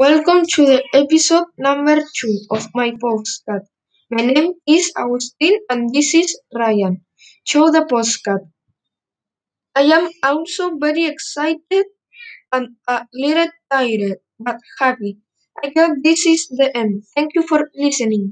Welcome to the episode number two of my postcard. My name is Agustin and this is Ryan. Show the postcard. I am also very excited and a little tired, but happy. I hope this is the end. Thank you for listening.